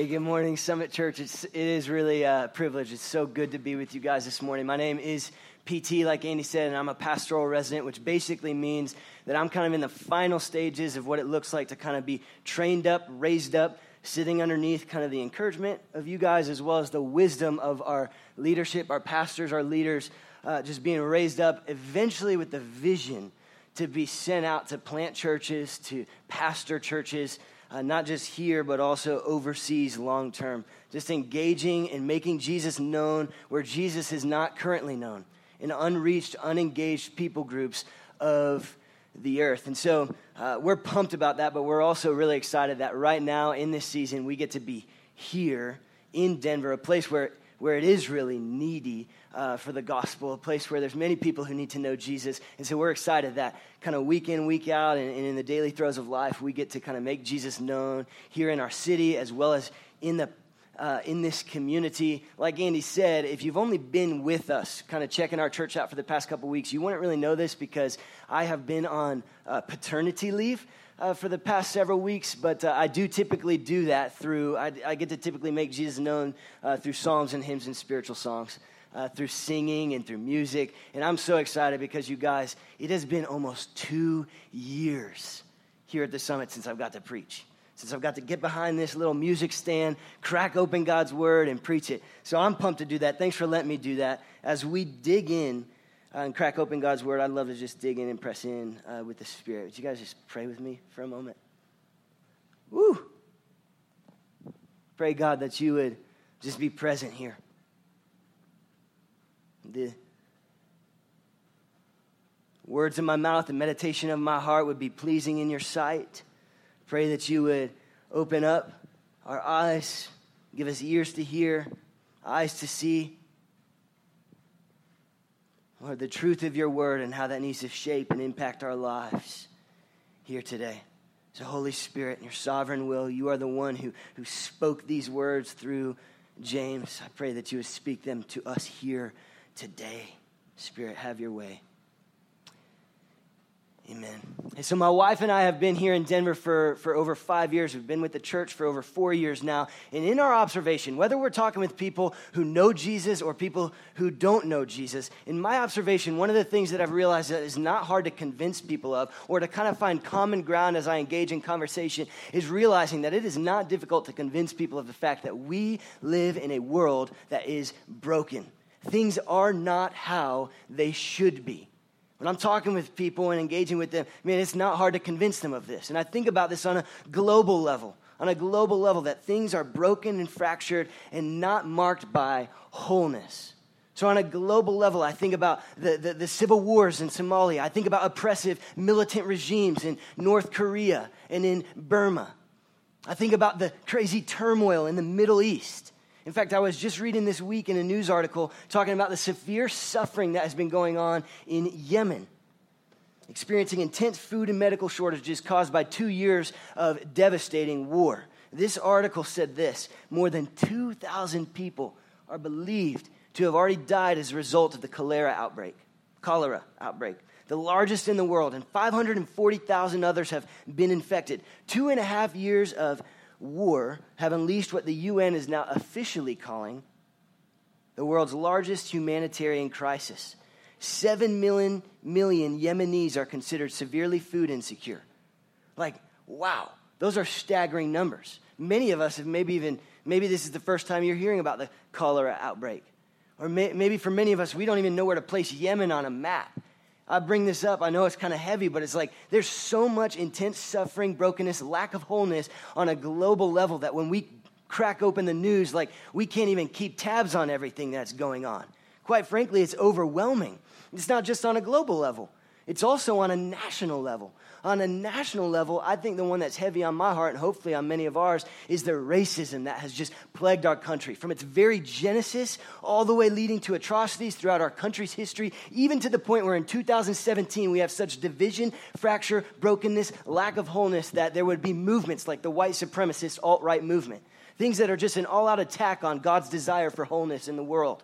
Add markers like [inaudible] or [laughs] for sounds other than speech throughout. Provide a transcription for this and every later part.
Hey, good morning, Summit Church. It's, it is really a privilege. It's so good to be with you guys this morning. My name is PT, like Andy said, and I'm a pastoral resident, which basically means that I'm kind of in the final stages of what it looks like to kind of be trained up, raised up, sitting underneath kind of the encouragement of you guys as well as the wisdom of our leadership, our pastors, our leaders, uh, just being raised up eventually with the vision to be sent out to plant churches, to pastor churches uh, not just here, but also overseas long term. Just engaging and making Jesus known where Jesus is not currently known in unreached, unengaged people groups of the earth. And so uh, we're pumped about that, but we're also really excited that right now in this season, we get to be here in Denver, a place where, where it is really needy uh, for the gospel, a place where there's many people who need to know Jesus. And so we're excited that kind of week in, week out, and, and in the daily throes of life, we get to kind of make Jesus known here in our city as well as in the uh, in this community. Like Andy said, if you've only been with us, kind of checking our church out for the past couple weeks, you wouldn't really know this because I have been on uh, paternity leave. Uh, for the past several weeks, but uh, I do typically do that through, I, I, get to typically make Jesus known uh, through psalms and hymns and spiritual songs uh, through singing and through music. And I'm so excited because you guys, it has been almost two years here at the summit since I've got to preach. Since I've got to get behind this little music stand, crack open God's word, and preach it. So I'm pumped to do that. Thanks for letting me do that. As we dig in uh, and crack open God's word, I'd love to just dig in and press in uh, with the Spirit. Would you guys just pray with me for a moment? Woo! Pray, God, that you would just be present here the words of my mouth the meditation of my heart would be pleasing in your sight. Pray that you would open up our eyes, give us ears to hear, eyes to see. Lord, the truth of your word and how that needs to shape and impact our lives here today. So, Holy Spirit, in your sovereign will, you are the one who, who spoke these words through James. I pray that you would speak them to us here today. Spirit, have your way. Amen. And so, my wife and I have been here in Denver for, for over five years. We've been with the church for over four years now. And in our observation, whether we're talking with people who know Jesus or people who don't know Jesus, in my observation, one of the things that I've realized that is not hard to convince people of or to kind of find common ground as I engage in conversation is realizing that it is not difficult to convince people of the fact that we live in a world that is broken things are not how they should be. When I'm talking with people and engaging with them, I mean, it's not hard to convince them of this. And I think about this on a global level, on a global level, that things are broken and fractured and not marked by wholeness. So, on a global level, I think about the, the, the, civil wars in Somalia. I think about oppressive militant regimes in North Korea and in Burma. I think about the crazy turmoil in the Middle East. In fact, I was just reading this week in a news article talking about the severe suffering that has been going on in Yemen, experiencing intense food and medical shortages caused by two years of devastating war. This article said this more than 2,000 people are believed to have already died as a result of the cholera outbreak. Cholera outbreak the largest in the world, and 540,000 others have been infected. Two and a half years of war have unleashed what the UN is now officially calling the world's largest humanitarian crisis. Seven million, million Yemenis are considered severely food insecure. Like, wow, those are staggering numbers. Many of us have maybe even, maybe this is the first time you're hearing about the cholera outbreak. Or may, maybe for many of us, we don't even know where to place Yemen on a map. I bring this up. I know it's kind of heavy, but it's like there's so much intense suffering, brokenness, lack of wholeness on a global level that when we crack open the news, like we can't even keep tabs on everything that's going on. Quite frankly, it's overwhelming. It's not just on a global level, it's also on a national level on a national level, I think the one that's heavy on my heart and hopefully on many of ours is the racism that has just plagued our country. From its very genesis all the way leading to atrocities throughout our country's history, even to the point where in 2017 we have such division, fracture, brokenness, lack of wholeness that there would be movements like the white supremacist alt right movement. Things that are just an all out attack on God's desire for wholeness in the world.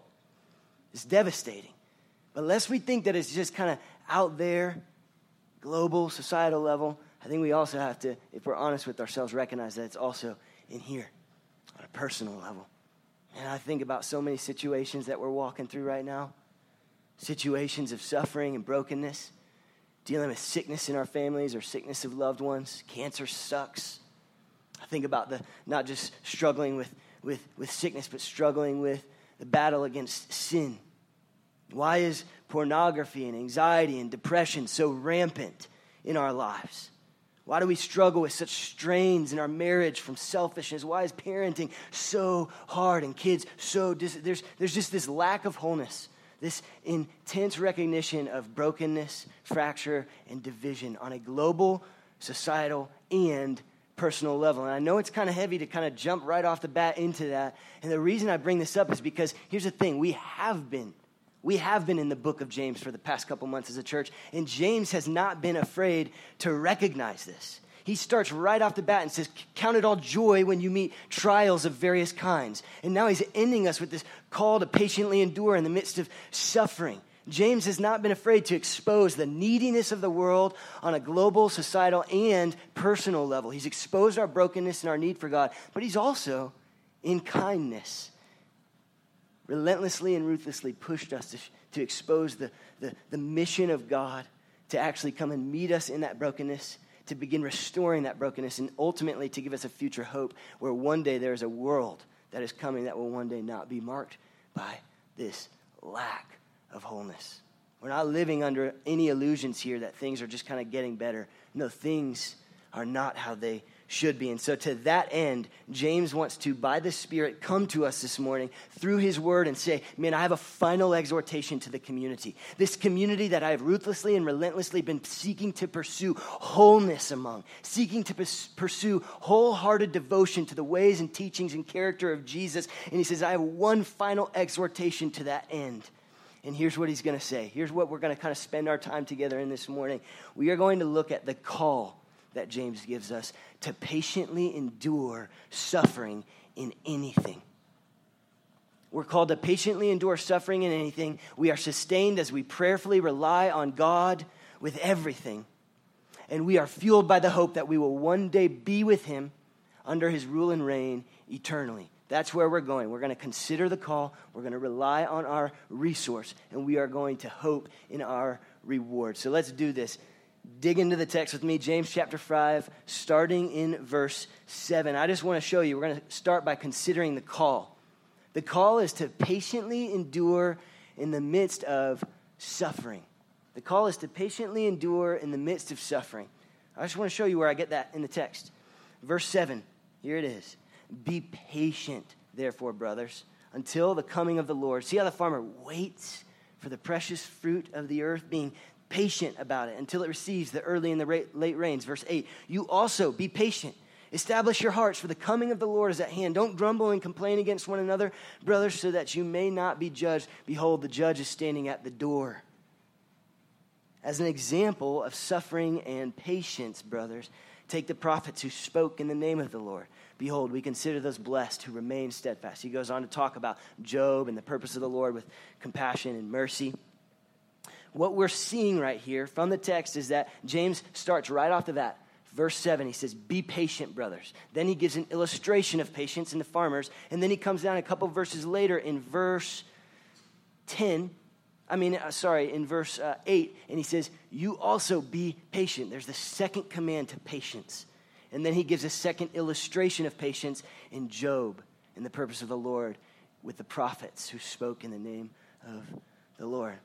It's devastating. But lest we think that it's just kind of out there global, societal level, I think we also have to, if we're honest with ourselves, recognize that it's also in here. on a personal level. And I think about so many situations that we're walking through right now situations of suffering and brokenness, dealing with sickness in our families or sickness of loved ones. Cancer sucks. I think about the not just struggling with, with, with sickness, but struggling with the battle against sin. Why is pornography and anxiety and depression so rampant in our lives? Why do we struggle with such strains in our marriage from selfishness? Why is parenting so hard and kids so dis- there's there's just this lack of wholeness, this intense recognition of brokenness, fracture, and division on a global, societal, and personal level. And I know it's kind of heavy to kind of jump right off the bat into that. And the reason I bring this up is because here's the thing: we have been we have been in the book of James for the past couple months as a church, and James has not been afraid to recognize this. He starts right off the bat and says, Count it all joy when you meet trials of various kinds. And now he's ending us with this call to patiently endure in the midst of suffering. James has not been afraid to expose the neediness of the world on a global, societal, and personal level. He's exposed our brokenness and our need for God, but he's also, in kindness, relentlessly and ruthlessly pushed us to, to expose the, the, the mission of God, to actually come and meet us in that brokenness, to begin restoring that brokenness, and ultimately to give us a future hope where one day there is a world that is coming that will one day not be marked by this lack of wholeness. We're not living under any illusions here that things are just kind of getting better. No, things are not how they should be. And so, to that end, James wants to, by the Spirit, come to us this morning through his word and say, Man, I have a final exhortation to the community. This community that I have ruthlessly and relentlessly been seeking to pursue wholeness among, seeking to pursue wholehearted devotion to the ways and teachings and character of Jesus. And he says, I have one final exhortation to that end. And here's what he's going to say. Here's what we're going to kind of spend our time together in this morning. We are going to look at the call that James gives us to patiently endure suffering in anything. We're called to patiently endure suffering in anything. We are sustained as we prayerfully rely on God with everything. And we are fueled by the hope that we will one day be with Him under His rule and reign eternally. That's where we're going. We're going to consider the call, we're going to rely on our resource, and we are going to hope in our reward. So let's do this dig into the text with me, James chapter 5, starting in verse 7. I just want to show you, we're going to start by considering the call. The call is to patiently endure in the midst of suffering. The call is to patiently endure in the midst of suffering. I just want to show you where I get that in the text. Verse 7, here it is. Be patient, therefore, brothers, until the coming of the Lord. See how the farmer waits for the precious fruit of the earth being patient about it until it receives the early and the late rains. Verse 8, you also be patient. Establish your hearts, for the coming of the Lord is at hand. Don't grumble and complain against one another, brothers, so that you may not be judged. Behold, the judge is standing at the door. As an example of suffering and patience, brothers, take the prophets who spoke in the name of the Lord. Behold, we consider those blessed who remain steadfast. He goes on to talk about Job and the purpose of the Lord with compassion and mercy what we're seeing right here from the text is that James starts right off the bat. Verse 7, he says, Be patient, brothers. Then he gives an illustration of patience in the farmers. And then he comes down a couple verses later in verse 10. I mean, uh, sorry, in verse uh, 8, and he says, You also be patient. There's the second command to patience. And then he gives a second illustration of patience in Job and the purpose of the Lord with the prophets who spoke in the name of the Lord.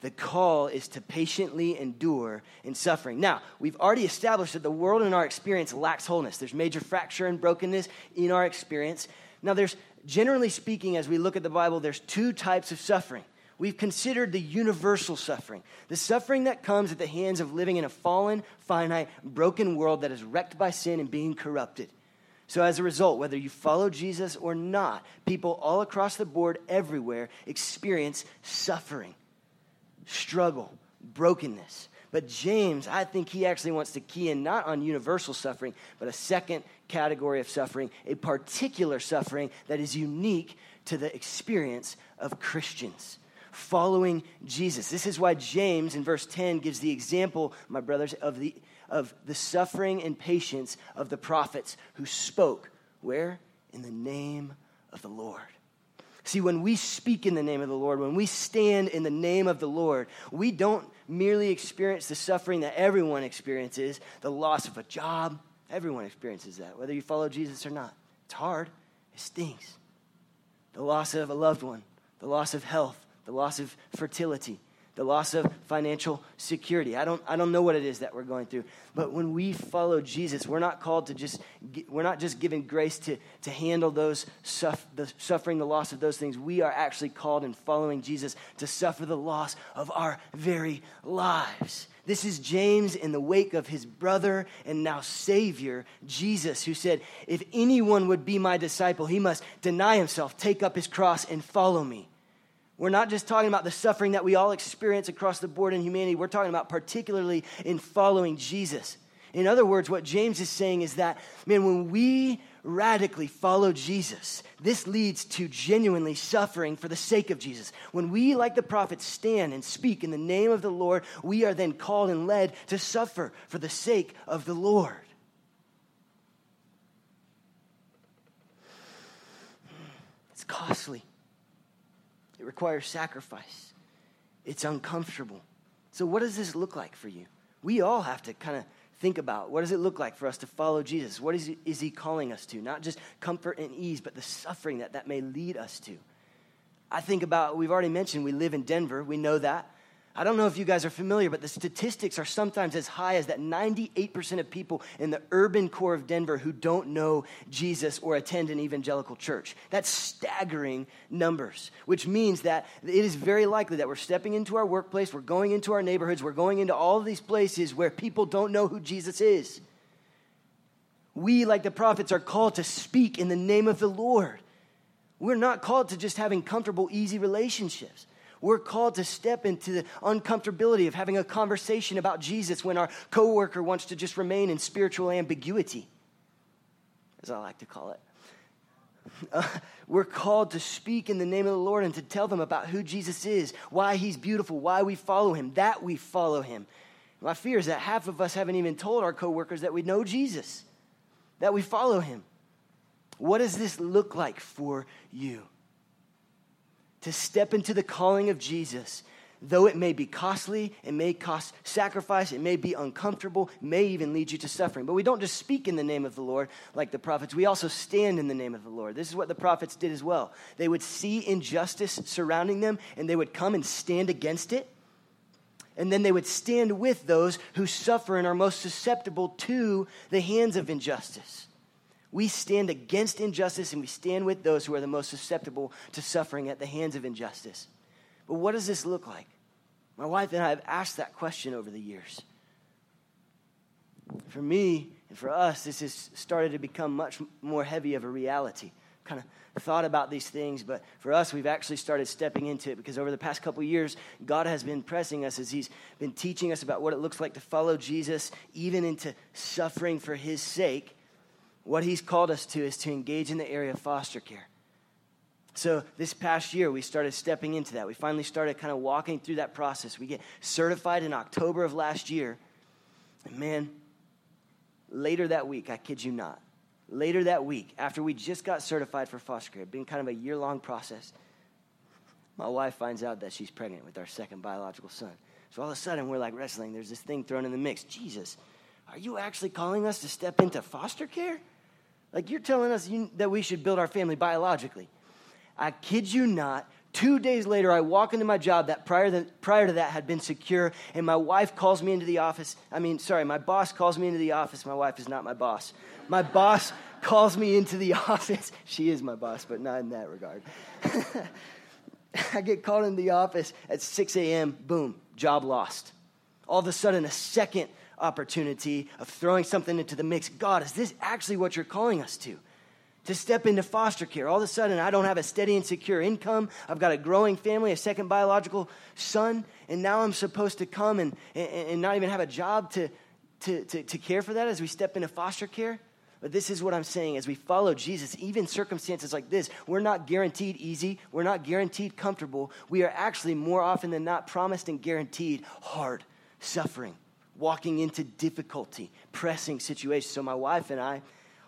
The call is to patiently endure in suffering. Now, we've already established that the world in our experience lacks wholeness. There's major fracture and brokenness in our experience. Now, there's generally speaking, as we look at the Bible, there's two types of suffering. We've considered the universal suffering, the suffering that comes at the hands of living in a fallen, finite, broken world that is wrecked by sin and being corrupted. So, as a result, whether you follow Jesus or not, people all across the board, everywhere, experience suffering struggle, brokenness. But James, I think he actually wants to key in not on universal suffering, but a second category of suffering, a particular suffering that is unique to the experience of Christians following Jesus. This is why James in verse 10 gives the example, my brothers, of the, of the suffering and patience of the prophets who spoke. Where? in the name of the Lord. See, when we speak in the name of the Lord, when we stand in the name of the Lord, we don't merely experience the suffering that everyone experiences the loss of a job. Everyone experiences that, whether you follow Jesus or not. It's hard, it stings. The loss of a loved one, the loss of health, the loss of fertility, the loss of financial security. I don't, I don't know what it is that we're going through. But when we follow Jesus, we're not called to just, we're not just given grace to, to handle those, the suffering, the loss of those things. We are actually called in following Jesus to suffer the loss of our very lives. This is James in the wake of his brother and now Savior, Jesus, who said, If anyone would be my disciple, he must deny himself, take up his cross, and follow me. We're not just talking about the suffering that we all experience across the board in humanity. We're talking about particularly in following Jesus. In other words, what James is saying is that, man, when we radically follow Jesus, this leads to genuinely suffering for the sake of Jesus. When we, like the prophets, stand and speak in the name of the Lord, we are then called and led to suffer for the sake of the Lord. It's costly. It requires sacrifice. It's uncomfortable. So, what does this look like for you? We all have to kind of think about what does it look like for us to follow Jesus? What is he, is he calling us to? Not just comfort and ease, but the suffering that that may lead us to. I think about, we've already mentioned we live in Denver. We know that. I don't know if you guys are familiar, but the statistics are sometimes as high as that 98% of people in the urban core of Denver who don't know Jesus or attend an evangelical church. That's staggering numbers, which means that it is very likely that we're stepping into our workplace, we're going into our neighborhoods, we're going into all of these places where people don't know who Jesus is. We, like the prophets, are called to speak in the name of the Lord. We're not called to just having comfortable, easy relationships. We're called to step into the uncomfortability of having a conversation about Jesus when our coworker wants to just remain in spiritual ambiguity, as I like to call it. [laughs] Uh, we're called to speak in the name of the Lord and to tell them about who Jesus is, why he's beautiful, why we follow him, that we follow him. My fear is that half of us haven't even told our coworkers that we know Jesus, that we follow him. What does this look like for you? To step into the calling of Jesus, though it may be costly, it may cost sacrifice, it may be uncomfortable, may even lead you to suffering. But we don't just speak in the name of the Lord like the prophets, we also stand in the name of the Lord. This is what the prophets did as well. They would see injustice surrounding them and they would come and stand against it. And then they would stand with those who suffer and are most susceptible to the hands of injustice. We stand against injustice and we stand with those who are the most susceptible to suffering at the hands of injustice. But what does this look like? My wife and I have asked that question over the years. For me and for us, this has started to become much more heavy of a reality. Kind of thought about these things, but for us, we've actually started stepping into it because over the past couple years, God has been pressing us as He's been teaching us about what it looks like to follow Jesus, even into suffering for His sake what he's called us to is to engage in the area of foster care. So, this past year, we started stepping into that. We finally started kind of walking through that process. We get certified in October of last year. And man, later that week, I kid you not, later that week, after we just got certified for foster care, been kind of a year long process, my wife finds out that she's pregnant with our second biological son. So all of a sudden, we're like wrestling. There's this thing thrown in the mix. Jesus, are you actually calling us to step into foster care? Like you're telling us you, that we should build our family biologically. I kid you not. Two days later, I walk into my job that prior, to, prior to that had been secure, and my wife calls me into the office. I mean, sorry, my boss calls me into the office. My wife is not my boss. My boss [laughs] calls me into the [laughs] office. She is my boss, but not in that regard. [laughs] I get called into the office at 6 a.m. Boom, job lost. All of a sudden, a second opportunity of throwing something into the mix. God, is this actually what you're calling us to? To step into foster care. All of a sudden, I don't have a steady and secure income. I've got a growing family, a second biological son, and now I'm supposed to come and, and, and not even have a job to, to, to, to care for that as we step into foster care. But this is what I'm saying as we follow Jesus, even circumstances like this, we're not guaranteed easy. We're not guaranteed comfortable. We are actually more often than not promised and guaranteed hard suffering walking into difficulty, pressing situations. So my wife and I,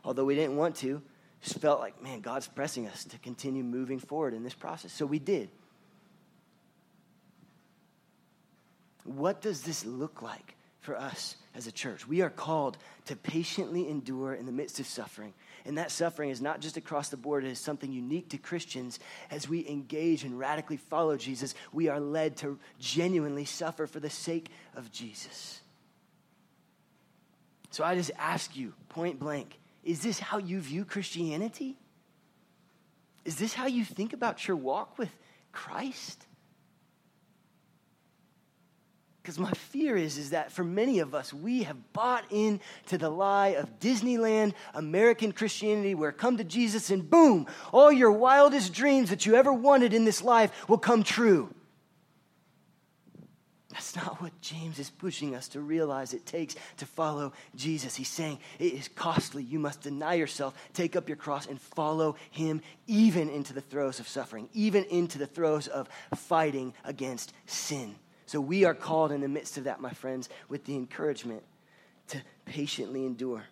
although we didn't want to, just felt like, man, God's pressing us to continue moving forward in this process. So we did. What does this look like for us as a church? We are called to patiently endure in the midst of suffering. And that suffering is not just across the board, it is something unique to Christians. As we engage and radically follow Jesus, we are led to genuinely suffer for the sake of Jesus. So I just ask you, point blank, is this how you view Christianity? Is this how you think about your walk with Christ? Because my fear is, is that for many of us, we have bought into the lie of Disneyland, American Christianity, where come to Jesus and boom, all your wildest dreams that you ever wanted in this life will come true. That's not what James is pushing us to realize it takes to follow Jesus. He's saying it is costly. You must deny yourself, take up your cross, and follow him even into the throes of suffering, even into the throes of fighting against sin. So we are called in the midst of that, my friends, with the encouragement to patiently endure.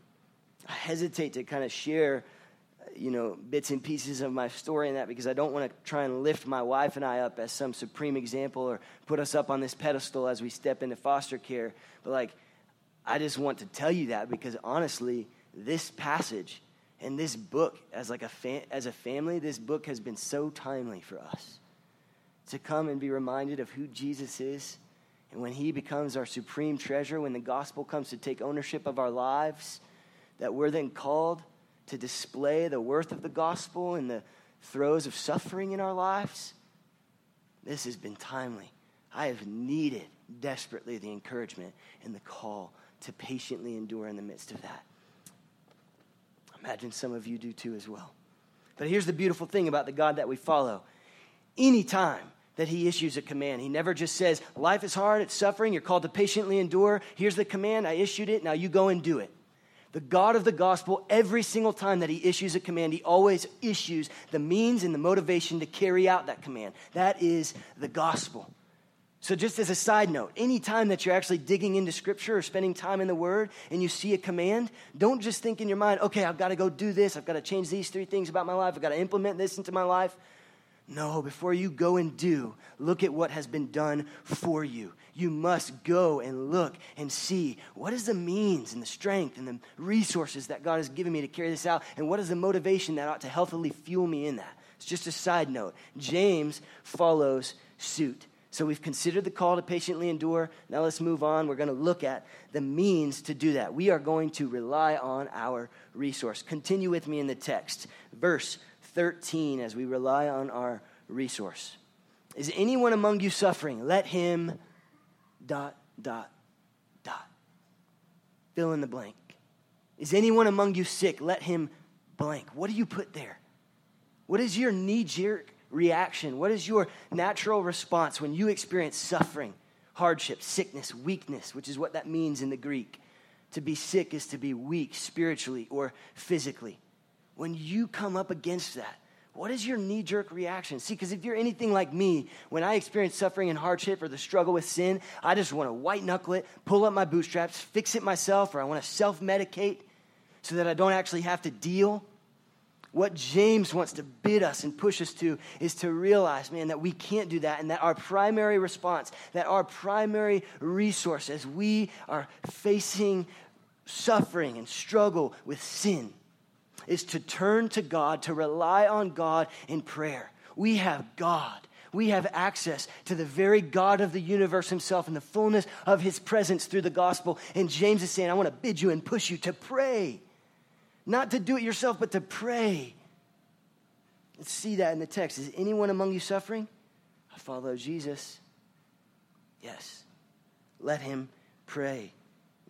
I hesitate to kind of share you know, bits and pieces of my story and that because I don't want to try and lift my wife and I up as some supreme example or put us up on this pedestal as we step into foster care. But like, I just want to tell you that because honestly, this passage and this book, as like a fa- as a family, this book has been so timely for us to come and be reminded of who Jesus is. And when he becomes our supreme treasure, when the gospel comes to take ownership of our lives, that we're then called to display the worth of the gospel in the throes of suffering in our lives, this has been timely. I have needed desperately the encouragement and the call to patiently endure in the midst of that. Imagine some of you do too as well. But here's the beautiful thing about the God that we follow. Anytime that he issues a command, he never just says, Life is hard, it's suffering, you're called to patiently endure. Here's the command, I issued it, now you go and do it. The God of the gospel, every single time that he issues a command, he always issues the means and the motivation to carry out that command. That is the gospel. So, just as a side note, anytime that you're actually digging into scripture or spending time in the word and you see a command, don't just think in your mind, okay, I've got to go do this. I've got to change these three things about my life. I've got to implement this into my life. No, before you go and do, look at what has been done for you. You must go and look and see what is the means and the strength and the resources that God has given me to carry this out, and what is the motivation that ought to healthily fuel me in that. It's just a side note. James follows suit. So we've considered the call to patiently endure. Now let's move on. We're going to look at the means to do that. We are going to rely on our resource. Continue with me in the text. Verse 13 as we rely on our resource. Is anyone among you suffering? Let him dot, dot, dot. Fill in the blank. Is anyone among you sick? Let him blank. What do you put there? What is your knee jerk reaction? What is your natural response when you experience suffering, hardship, sickness, weakness, which is what that means in the Greek? To be sick is to be weak spiritually or physically when you come up against that? What is your knee jerk reaction? See, because if you're anything like me, when I experience suffering and hardship or the struggle with sin, I just want to white knuckle it, pull up my bootstraps, fix it myself, or I want to self medicate so that I don't actually have to deal. What James wants to bid us and push us to is to realize, man, that we can't do that and that our primary response, that our primary resource as we are facing suffering and struggle with sin is to turn to God, to rely on God in prayer. We have God. We have access to the very God of the universe himself and the fullness of his presence through the gospel. And James is saying, I want to bid you and push you to pray. Not to do it yourself, but to pray. Let's see that in the text. Is anyone among you suffering? I follow Jesus. Yes. Let him pray.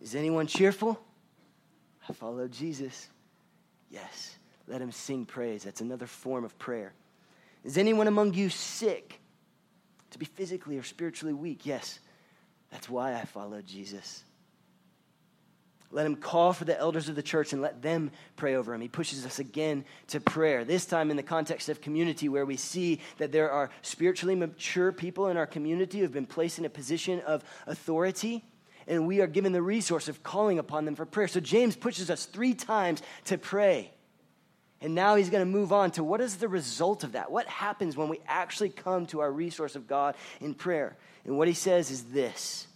Is anyone cheerful? I follow Jesus. Yes. Let him sing praise. That's another form of prayer. Is anyone among you sick? To be physically or spiritually weak? Yes. That's why I follow Jesus. Let him call for the elders of the church and let them pray over him. He pushes us again to prayer, this time in the context of community, where we see that there are spiritually mature people in our community who have been placed in a position of authority and we are given the resource of calling upon them for prayer. So James pushes us three times to pray. And now he's going to move on to what is the result of that? What happens when we actually come to our resource of God in prayer? And what he says is this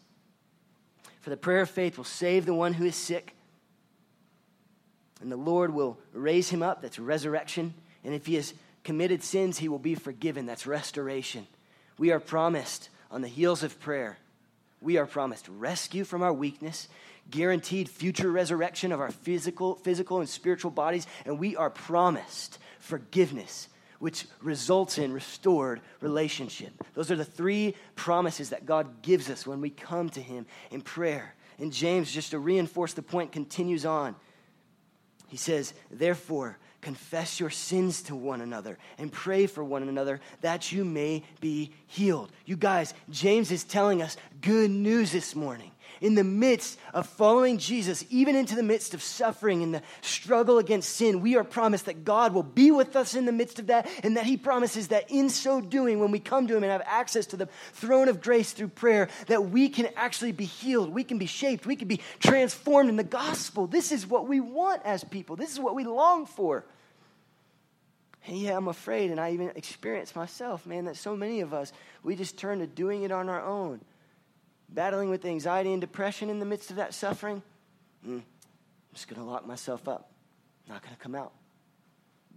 For the prayer of faith will save the one who is sick, and the Lord will raise him up. That's resurrection. And if he has committed sins, he will be forgiven. That's restoration. We are promised on the heels of prayer, we are promised rescue from our weakness guaranteed future resurrection of our physical, physical and spiritual bodies, and we are promised forgiveness, which results in restored relationship. Those are the three promises that God gives us when we come to Him in prayer. And James, just to reinforce the point, continues on. He says, Therefore, confess your sins to one another and pray for one another that you may be healed. You guys, James is telling us good news this morning in the midst of following Jesus, even into the midst of suffering and the struggle against sin, we are promised that God will be with us in the midst of that, and that He promises that in so doing, when we come to Him and have access to the throne of grace through prayer, that we can actually be healed, we can be shaped, we can be transformed in the gospel. This is what we want as people, this is what we long for. And yeah, I'm afraid, and I even experience myself, man, that so many of us, we just turn to doing it on our own battling with anxiety and depression in the midst of that suffering, mm, I'm just going to lock myself up. Not going to come out.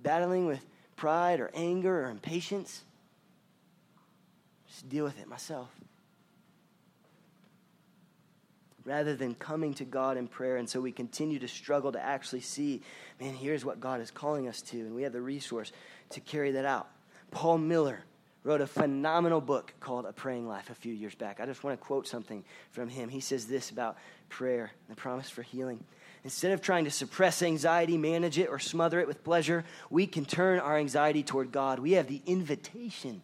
Battling with pride or anger or impatience, just deal with it myself. Rather than coming to God in prayer, and so we continue to struggle to actually see, man, here's what God is calling us to, and we have the resource to carry that out. Paul Miller wrote a phenomenal book called A Praying Life a few years back. I just want to quote something from him. He says this about prayer, the promise for healing. Instead of trying to suppress anxiety, manage it, or smother it with pleasure, we can turn our anxiety toward God. We have the invitation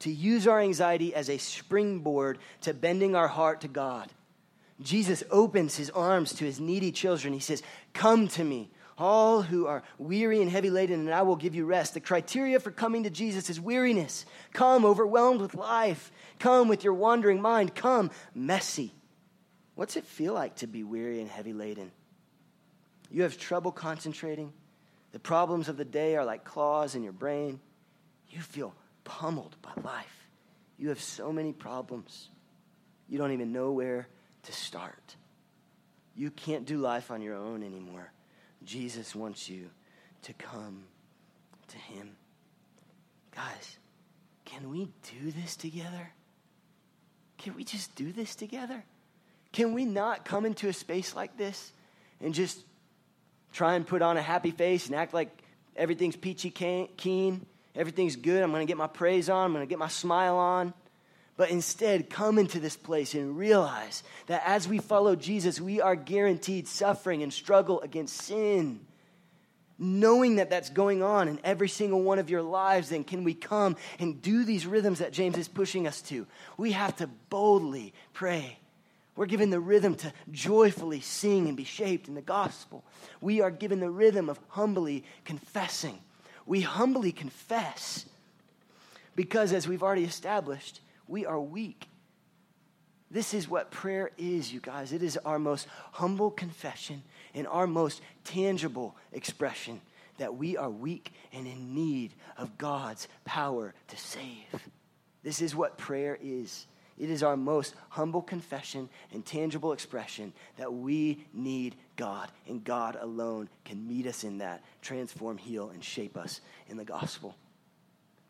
to use our anxiety as a springboard to bending our heart to God. Jesus opens his arms to his needy children. He says, Come to me, all who are weary and heavy laden, and I will give you rest. The criteria for coming to Jesus is weariness. Come overwhelmed with life. Come with your wandering mind. Come messy. What's it feel like to be weary and heavy laden? You have trouble concentrating. The problems of the day are like claws in your brain. You feel pummeled by life. You have so many problems. You don't even know where to start. You can't do life on your own anymore. Jesus wants you to come to him. Guys, can we do this together? Can we just do this together? Can we not come into a space like this and just try and put on a happy face and act like everything's peachy keen, everything's good, I'm going to get my praise on, I'm going to get my smile on? But instead, come into this place and realize that as we follow Jesus, we are guaranteed suffering and struggle against sin. Knowing that that's going on in every single one of your lives, then can we come and do these rhythms that James is pushing us to? We have to boldly pray. We're given the rhythm to joyfully sing and be shaped in the gospel. We are given the rhythm of humbly confessing. We humbly confess because, as we've already established, we are weak. This is what prayer is, you guys. It is our most humble confession and our most tangible expression that we are weak and in need of God's power to save. This is what prayer is. It is our most humble confession and tangible expression that we need God, and God alone can meet us in that, transform, heal, and shape us in the gospel.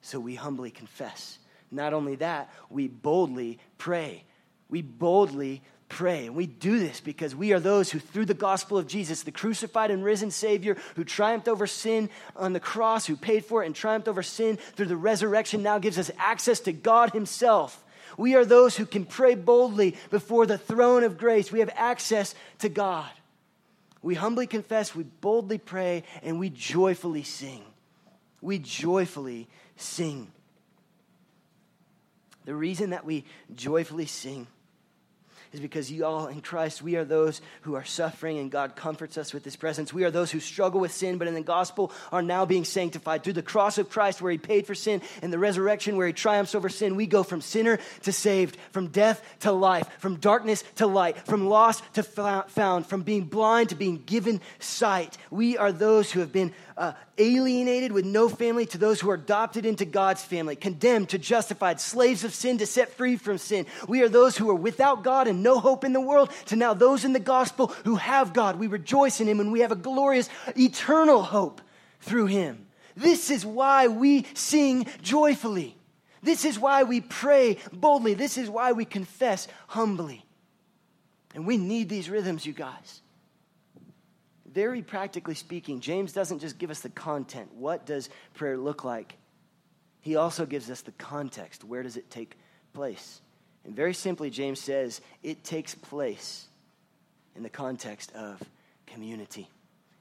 So we humbly confess not only that, we boldly pray. We boldly pray. And we do this because we are those who, through the gospel of Jesus, the crucified and risen Savior, who triumphed over sin on the cross, who paid for it and triumphed over sin through the resurrection, now gives us access to God Himself. We are those who can pray boldly before the throne of grace. We have access to God. We humbly confess, we boldly pray, and we joyfully sing. We joyfully sing. The reason that we joyfully sing is because y'all in Christ, we are those who are suffering and God comforts us with his presence. We are those who struggle with sin, but in the gospel are now being sanctified. Through the cross of Christ, where he paid for sin, and the resurrection, where he triumphs over sin, we go from sinner to saved, from death to life, from darkness to light, from lost to found, from being blind to being given sight. We are those who have been uh, alienated with no family to those who are adopted into God's family, condemned to justified, slaves of sin to set free from sin. We are those who are without God and no hope in the world to now those in the gospel who have God. We rejoice in Him and we have a glorious eternal hope through Him. This is why we sing joyfully. This is why we pray boldly. This is why we confess humbly. And we need these rhythms, you guys very practically speaking, James doesn't just give us the content. What does prayer look like? He also gives us the context. Where does it take place? And very simply, James says it takes place in the context of community.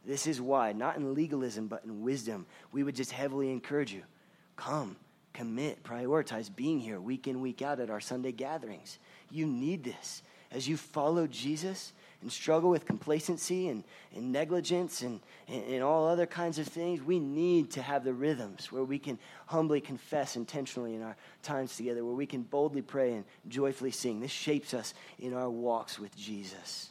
This is why, not in legalism, but in wisdom, we would just heavily encourage you come, commit, prioritize being here week in, week out at our Sunday gatherings. You need this. As you follow Jesus, and struggle with complacency and, and negligence and, and, and, all other kinds of things, we need to have the rhythms where we can humbly confess intentionally in our times together, where we can boldly pray and joyfully sing. This shapes us in our walks with Jesus.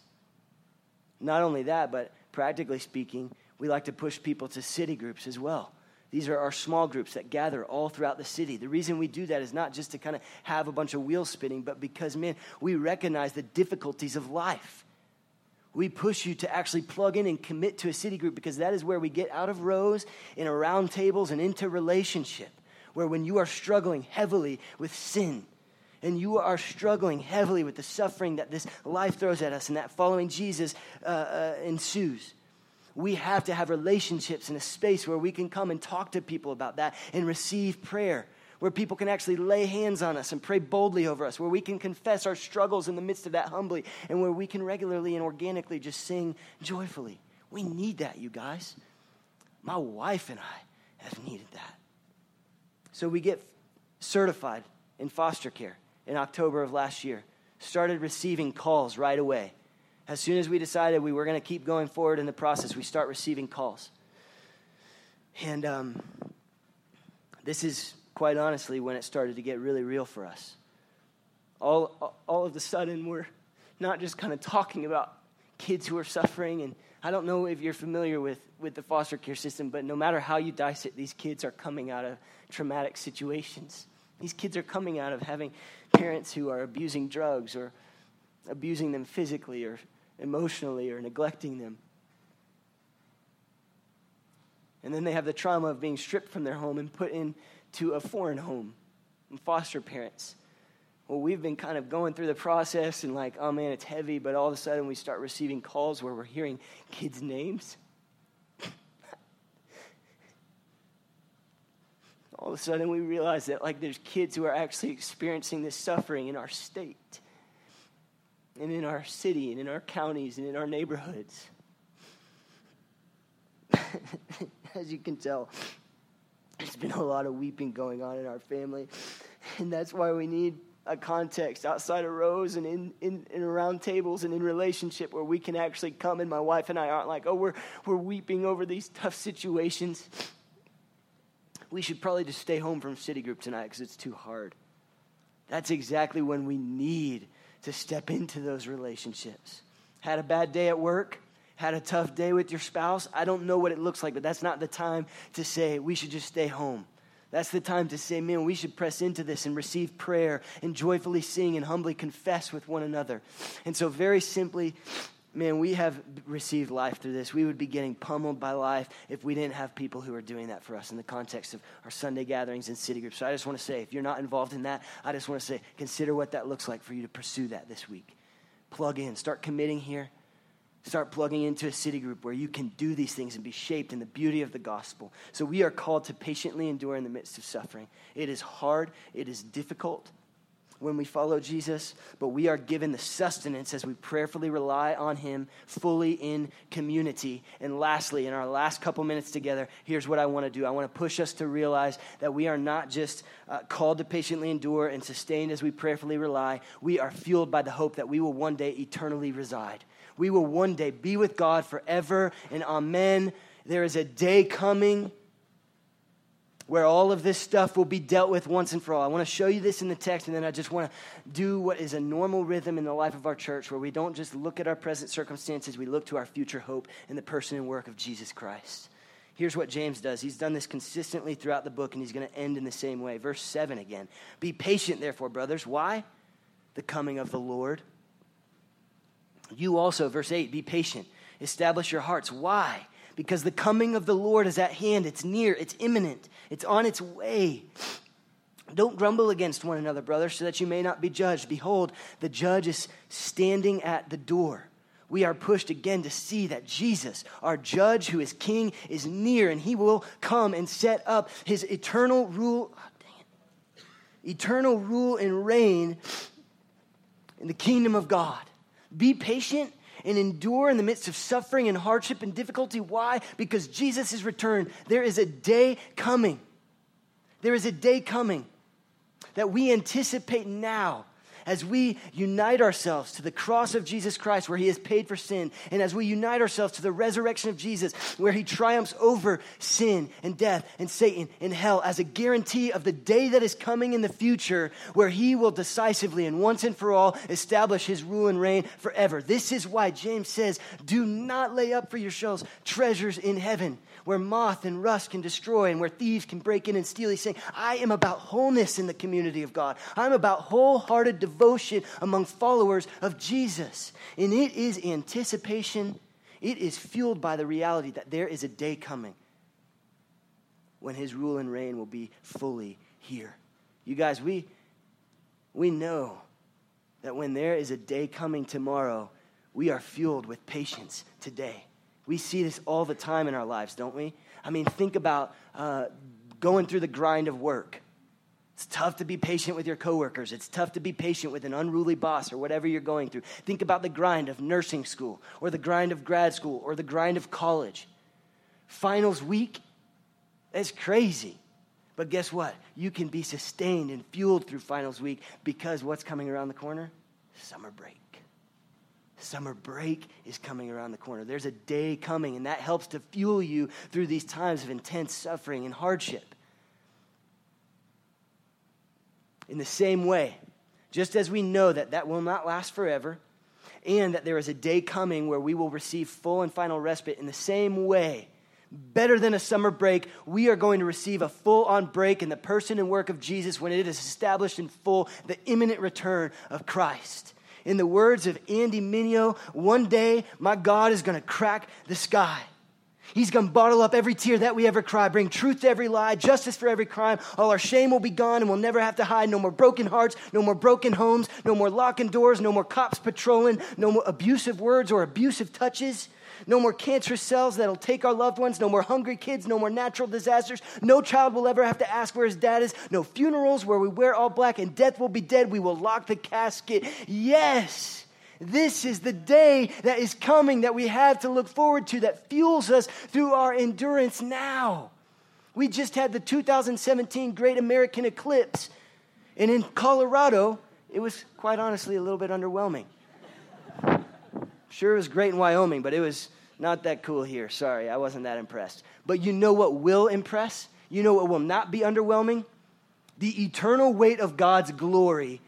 Not only that, but practically speaking, we like to push people to city groups as well. These are our small groups that gather all throughout the city. The reason we do that is not just to kind of have a bunch of wheels spinning, but because, man, we recognize the difficulties of life we push you to actually plug in and commit to a city group because that is where we get out of rows and around tables and into relationship. Where when you are struggling heavily with sin and you are struggling heavily with the suffering that this life throws at us and that following Jesus uh, uh, ensues, we have to have relationships in a space where we can come and talk to people about that and receive prayer where people can actually lay hands on us and pray boldly over us, where we can confess our struggles in the midst of that humbly, and where we can regularly and organically just sing joyfully. We need that, you guys. My wife and I have needed that. So we get certified in foster care in October of last year, started receiving calls right away. As soon as we decided we were going to keep going forward in the process, we start receiving calls. And um, this is quite honestly, when it started to get really real for us. All, all of a sudden, we're not just kind of talking about kids who are suffering. And I don't know if you're familiar with, with the foster care system, but no matter how you dice it, these kids are coming out of traumatic situations. These kids are coming out of having parents who are abusing drugs or abusing them physically or emotionally or neglecting them. And then they have the trauma of being stripped from their home and put into a foreign home and foster parents. Well, we've been kind of going through the process and like, oh man, it's heavy, but all of a sudden we start receiving calls where we're hearing kids' names. [laughs] all of a sudden we realize that like there's kids who are actually experiencing this suffering in our state and in our city and in our counties and in our neighborhoods. [laughs] [laughs] As you can tell, there's been a lot of weeping going on in our family. And that's why we need a context outside of rows and in, in, in around tables and in relationship where we can actually come and my wife and I aren't like, oh, we're, we're weeping over these tough situations. We should probably just stay home from city group tonight because it's too hard. That's exactly when we need to step into those relationships. Had a bad day at work? Had a tough day with your spouse, I don't know what it looks like, but that's not the time to say we should just stay home. That's the time to say, man, we should press into this and receive prayer and joyfully sing and humbly confess with one another. And so, very simply, man, we have received life through this. We would be getting pummeled by life if we didn't have people who are doing that for us in the context of our Sunday gatherings and city groups. So, I just want to say, if you're not involved in that, I just want to say, consider what that looks like for you to pursue that this week. Plug in, start committing here. Start plugging into a city group where you can do these things and be shaped in the beauty of the gospel. So we are called to patiently endure in the midst of suffering. It is hard, it is difficult, when we follow Jesus, but we are given the sustenance as we prayerfully rely on Him fully in community. And lastly, in our last couple minutes together, here's what I want to do I want to push us to realize that we are not just uh, called to patiently endure and sustained as we prayerfully rely, we are fueled by the hope that we will one day eternally reside. We will one day be with God forever and amen. There is a day coming where all of this stuff will be dealt with once and for all. I want to show you this in the text, and then I just want to do what is a normal rhythm in the life of our church where we don't just look at our present circumstances, we look to our future hope in the person and work of Jesus Christ. Here's what James does. He's done this consistently throughout the book, and he's going to end in the same way. Verse 7 again. Be patient, therefore, brothers. Why? The coming of the Lord. You also, verse 8, be patient. Establish your hearts. Why? because the coming of the Lord is at hand. It's near, it's imminent, it's on its way. Don't grumble against one another, brothers, so that you may not be judged. Behold, the judge is standing at the door. We are pushed again to see that Jesus, our judge who is king, is near and he will come and set up his eternal rule. Oh, eternal rule and reign in the kingdom of God. Be patient and endure in the midst of suffering and hardship and difficulty. Why? Because Jesus is returned. There is a day coming. There is a day coming that we anticipate now as we unite ourselves to the cross of Jesus Christ, where he has paid for sin, and as we unite ourselves to the resurrection of Jesus, where he triumphs over sin and death and Satan and hell, as a guarantee of the day that is coming in the future, where he will decisively and once and for all establish his rule and reign forever. This is why James says, Do not lay up for yourselves treasures in heaven where moth and rust can destroy and where thieves can break in and steal. He's saying, I am about wholeness in the community of God. I'm about wholehearted devotion among followers of Jesus. And it is anticipation, it is fueled by the reality that there is a day coming when his rule and reign will be fully here. You guys, we, we know that when there is a day coming tomorrow, we are fueled with patience today. We see this all the time in our lives, don't we? I mean, think about uh, going through the grind of work. It's tough to be patient with your coworkers. It's tough to be patient with an unruly boss or whatever you're going through. Think about the grind of nursing school or the grind of grad school or the grind of college. Finals week, that's crazy. But guess what? You can be sustained and fueled through finals week because what's coming around the corner? Summer break. Summer break is coming around the corner. There's a day coming, and that helps to fuel you through these times of intense suffering and hardship. In the same way, just as we know that that will not last forever, and that there is a day coming where we will receive full and final respite, in the same way, better than a summer break, we are going to receive a full on break in the person and work of Jesus when it is established in full the imminent return of Christ. In the words of Andy Mineo, one day my God is going to crack the sky. He's going to bottle up every tear that we ever cry, bring truth to every lie, justice for every crime. All our shame will be gone and we'll never have to hide. No more broken hearts, no more broken homes, no more locking doors, no more cops patrolling, no more abusive words or abusive touches. No more cancerous cells that'll take our loved ones. No more hungry kids. No more natural disasters. No child will ever have to ask where his dad is. No funerals where we wear all black and death will be dead. We will lock the casket. Yes. This is the day that is coming that we have to look forward to that fuels us through our endurance now. We just had the 2017 Great American Eclipse. And in Colorado, it was quite honestly a little bit underwhelming. Sure, it was great in Wyoming, but it was not that cool here. Sorry, I wasn't that impressed. But you know what will impress? You know what will not be underwhelming? The eternal weight of God's glory.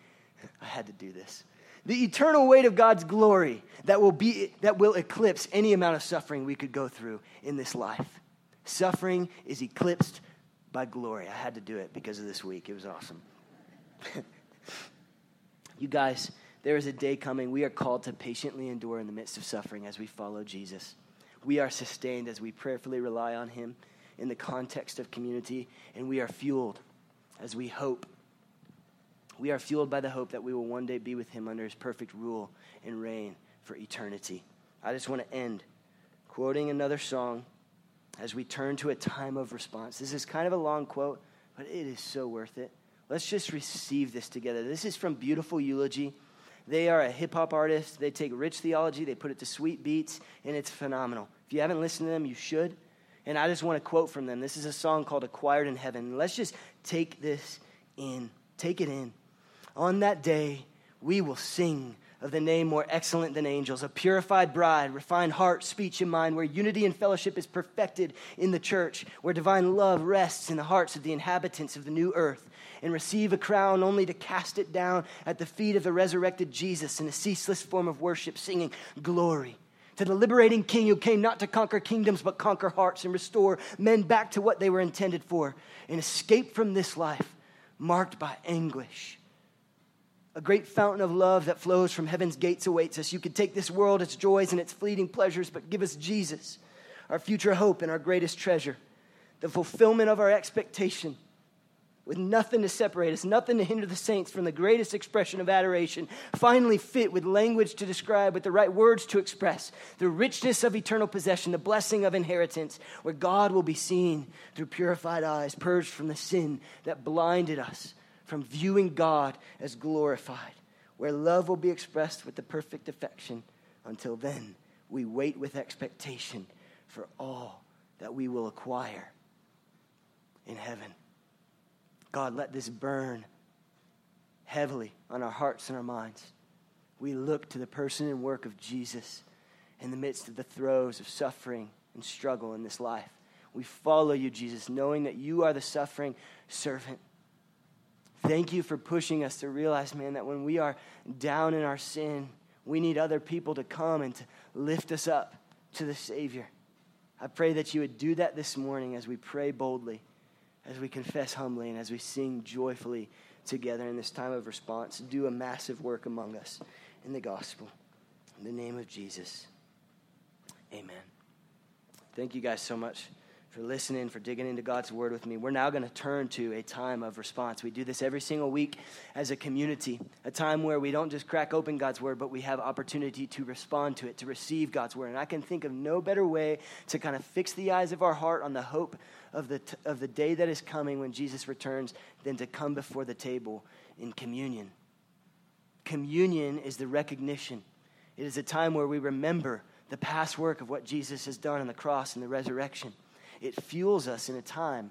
I had to do this. The eternal weight of God's glory that will be that will eclipse any amount of suffering we could go through in this life. Suffering is eclipsed by glory. I had to do it because of this week. It was awesome. [laughs] you guys, there is a day coming. We are called to patiently endure in the midst of suffering as we follow Jesus. We are sustained as we prayerfully rely on Him in the context of community, and we are fueled as we hope. We are fueled by the hope that we will one day be with Him under His perfect rule and reign for eternity. I just want to end quoting another song as we turn to a time of response. This is kind of a long quote, but it is so worth it. Let's just receive this together. This is from Beautiful Eulogy. They are a hip hop artist. They take rich theology, they put it to sweet beats, and it's phenomenal. If you haven't listened to them, you should. And I just want to quote from them. This is a song called Acquired in Heaven. Let's just take this in. Take it in. On that day, we will sing of the name more excellent than angels, a purified bride, refined heart, speech, and mind, where unity and fellowship is perfected in the church, where divine love rests in the hearts of the inhabitants of the new earth, and receive a crown only to cast it down at the feet of the resurrected Jesus in a ceaseless form of worship, singing glory to the liberating king who came not to conquer kingdoms but conquer hearts and restore men back to what they were intended for and escape from this life marked by anguish a great fountain of love that flows from heaven's gates awaits us. You could take this world, its joys, and its fleeting pleasures, but give us Jesus, our future hope and our greatest treasure, the fulfillment of our expectation, with nothing to separate us, nothing to hinder the saints from the greatest expression of adoration, finally fit with language to describe, with the right words to express the richness of eternal possession, the blessing of inheritance, where God will be seen through purified eyes, purged from the sin that blinded us from viewing God as glorified, where love will be expressed with the perfect affection. Until then, we wait with expectation for all that we will acquire in heaven. God, let this burn heavily on our hearts and our minds. We look to the person and work of Jesus in the midst of the throes of suffering and struggle in this life. We follow you, Jesus, knowing that you are the suffering servant Thank you for pushing us to realize, man, that when we are down in our sin, we need other people to come and to lift us up to the Savior. I pray that you would do that this morning as we pray boldly, as we confess humbly, and as we sing joyfully together in this time of response. Do a massive work among us in the gospel. In the name of Jesus, amen. Thank you guys so much for listening, for digging into God's word with me. We're now going to turn to a time of response. We do this every single week as a community, a time where we don't just crack open God's word, but we have opportunity to respond to it, to receive God's word. And I can think of no better way to kind of fix the eyes of our heart on the hope of the, t- of the day that is coming when Jesus returns than to come before the table in communion. Communion is the recognition. It is a time where we remember the past work of what Jesus has done on the cross and the resurrection it fuels us in a time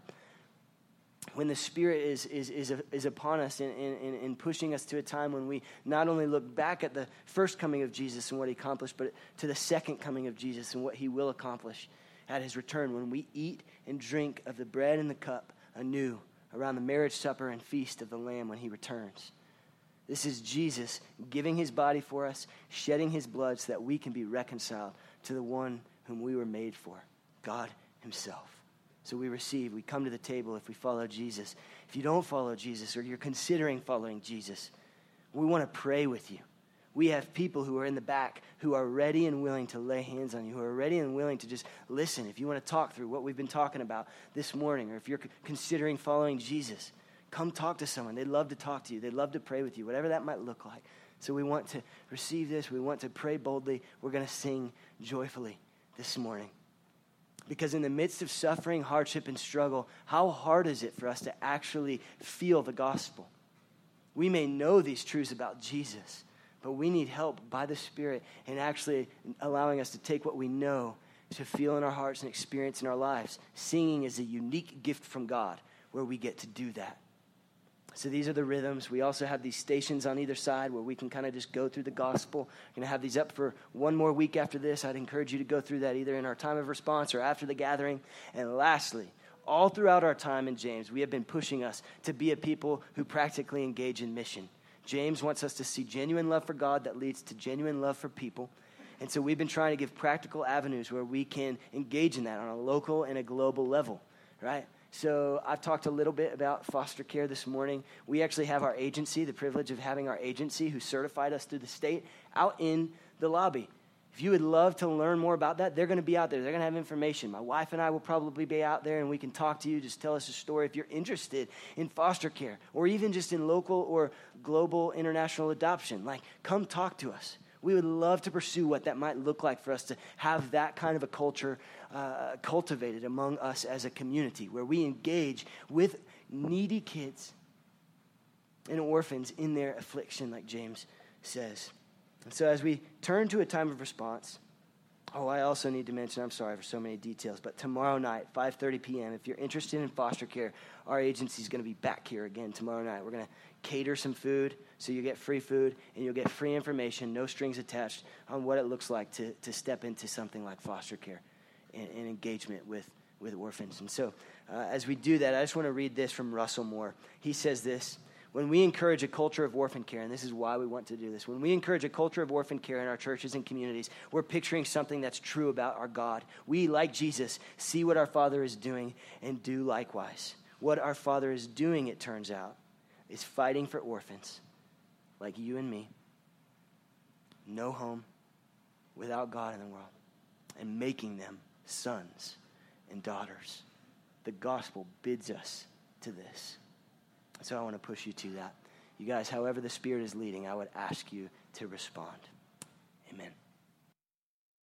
when the Spirit is, is, is, is upon us and, and, and pushing us to a time when we not only look back at the first coming of Jesus and what he accomplished, but to the second coming of Jesus and what he will accomplish at his return, when we eat and drink of the bread and the cup anew around the marriage supper and feast of the Lamb when he returns. This is Jesus giving his body for us, shedding his blood so that we can be reconciled to the one whom we were made for, God himself. So we receive, we come to the table if we follow Jesus. If you don't follow Jesus or you're considering following Jesus, we want to pray with you. We have people who are in the back who are ready and willing to lay hands on you, who are ready and willing to just listen. If you want to talk through what we've been talking about this morning, or if you're considering following Jesus, come talk to someone. They'd love to talk to you, they'd love to pray with you, whatever that might look like. So we want to receive this. We want to pray boldly. We're going to sing joyfully this morning. Because in the midst of suffering, hardship, and struggle, how hard is it for us to actually feel the gospel? We may know these truths about Jesus, but we need help by the Spirit in actually allowing us to take what we know to feel in our hearts and experience in our lives. Singing is a unique gift from God where we get to do that. So these are the rhythms. We also have these stations on either side where we can kind of just go through the gospel. We're going to have these up for one more week after this. I'd encourage you to go through that either in our time of response or after the gathering. And lastly, all throughout our time in James, we have been pushing us to be a people who practically engage in mission. James wants us to see genuine love for God that leads to genuine love for people. And so we've been trying to give practical avenues where we can engage in that on a local and a global level, right? So I've talked a little bit about foster care this morning. We actually have our agency, the privilege of having our agency who certified us through the state, out in the lobby. If you would love to learn more about that, they're going to be out there. They're going to have information. My wife and I will probably be out there and we can talk to you. Just tell us a story if you're interested in foster care or even just in local or global international adoption. Like, come talk to us. We would love to pursue what that might look like for us to have that kind of a culture uh, cultivated among us as a community where we engage with needy kids and orphans in their affliction, like James says. And so as we turn to a time of response, Oh, I also need to mention, I'm sorry for so many details, but tomorrow night, 5:30 p.m., if you're interested in foster care, our agency is going to be back here again tomorrow night. We're going to cater some food so you get free food and you'll get free information, no strings attached, on what it looks like to, to step into something like foster care and, and engagement with, with orphans. And so, uh, as we do that, I just want to read this from Russell Moore. He says this when we encourage a culture of orphan care, and this is why we want to do this, when we encourage a culture of orphan care in our churches and communities, we're picturing something that's true about our God. We, like Jesus, see what our Father is doing and do likewise. What our Father is doing, it turns out, is fighting for orphans like you and me, no home, without God in the world, and making them sons and daughters. The gospel bids us to this. So I want to push you to that. You guys, however the Spirit is leading, I would ask you to respond. Amen.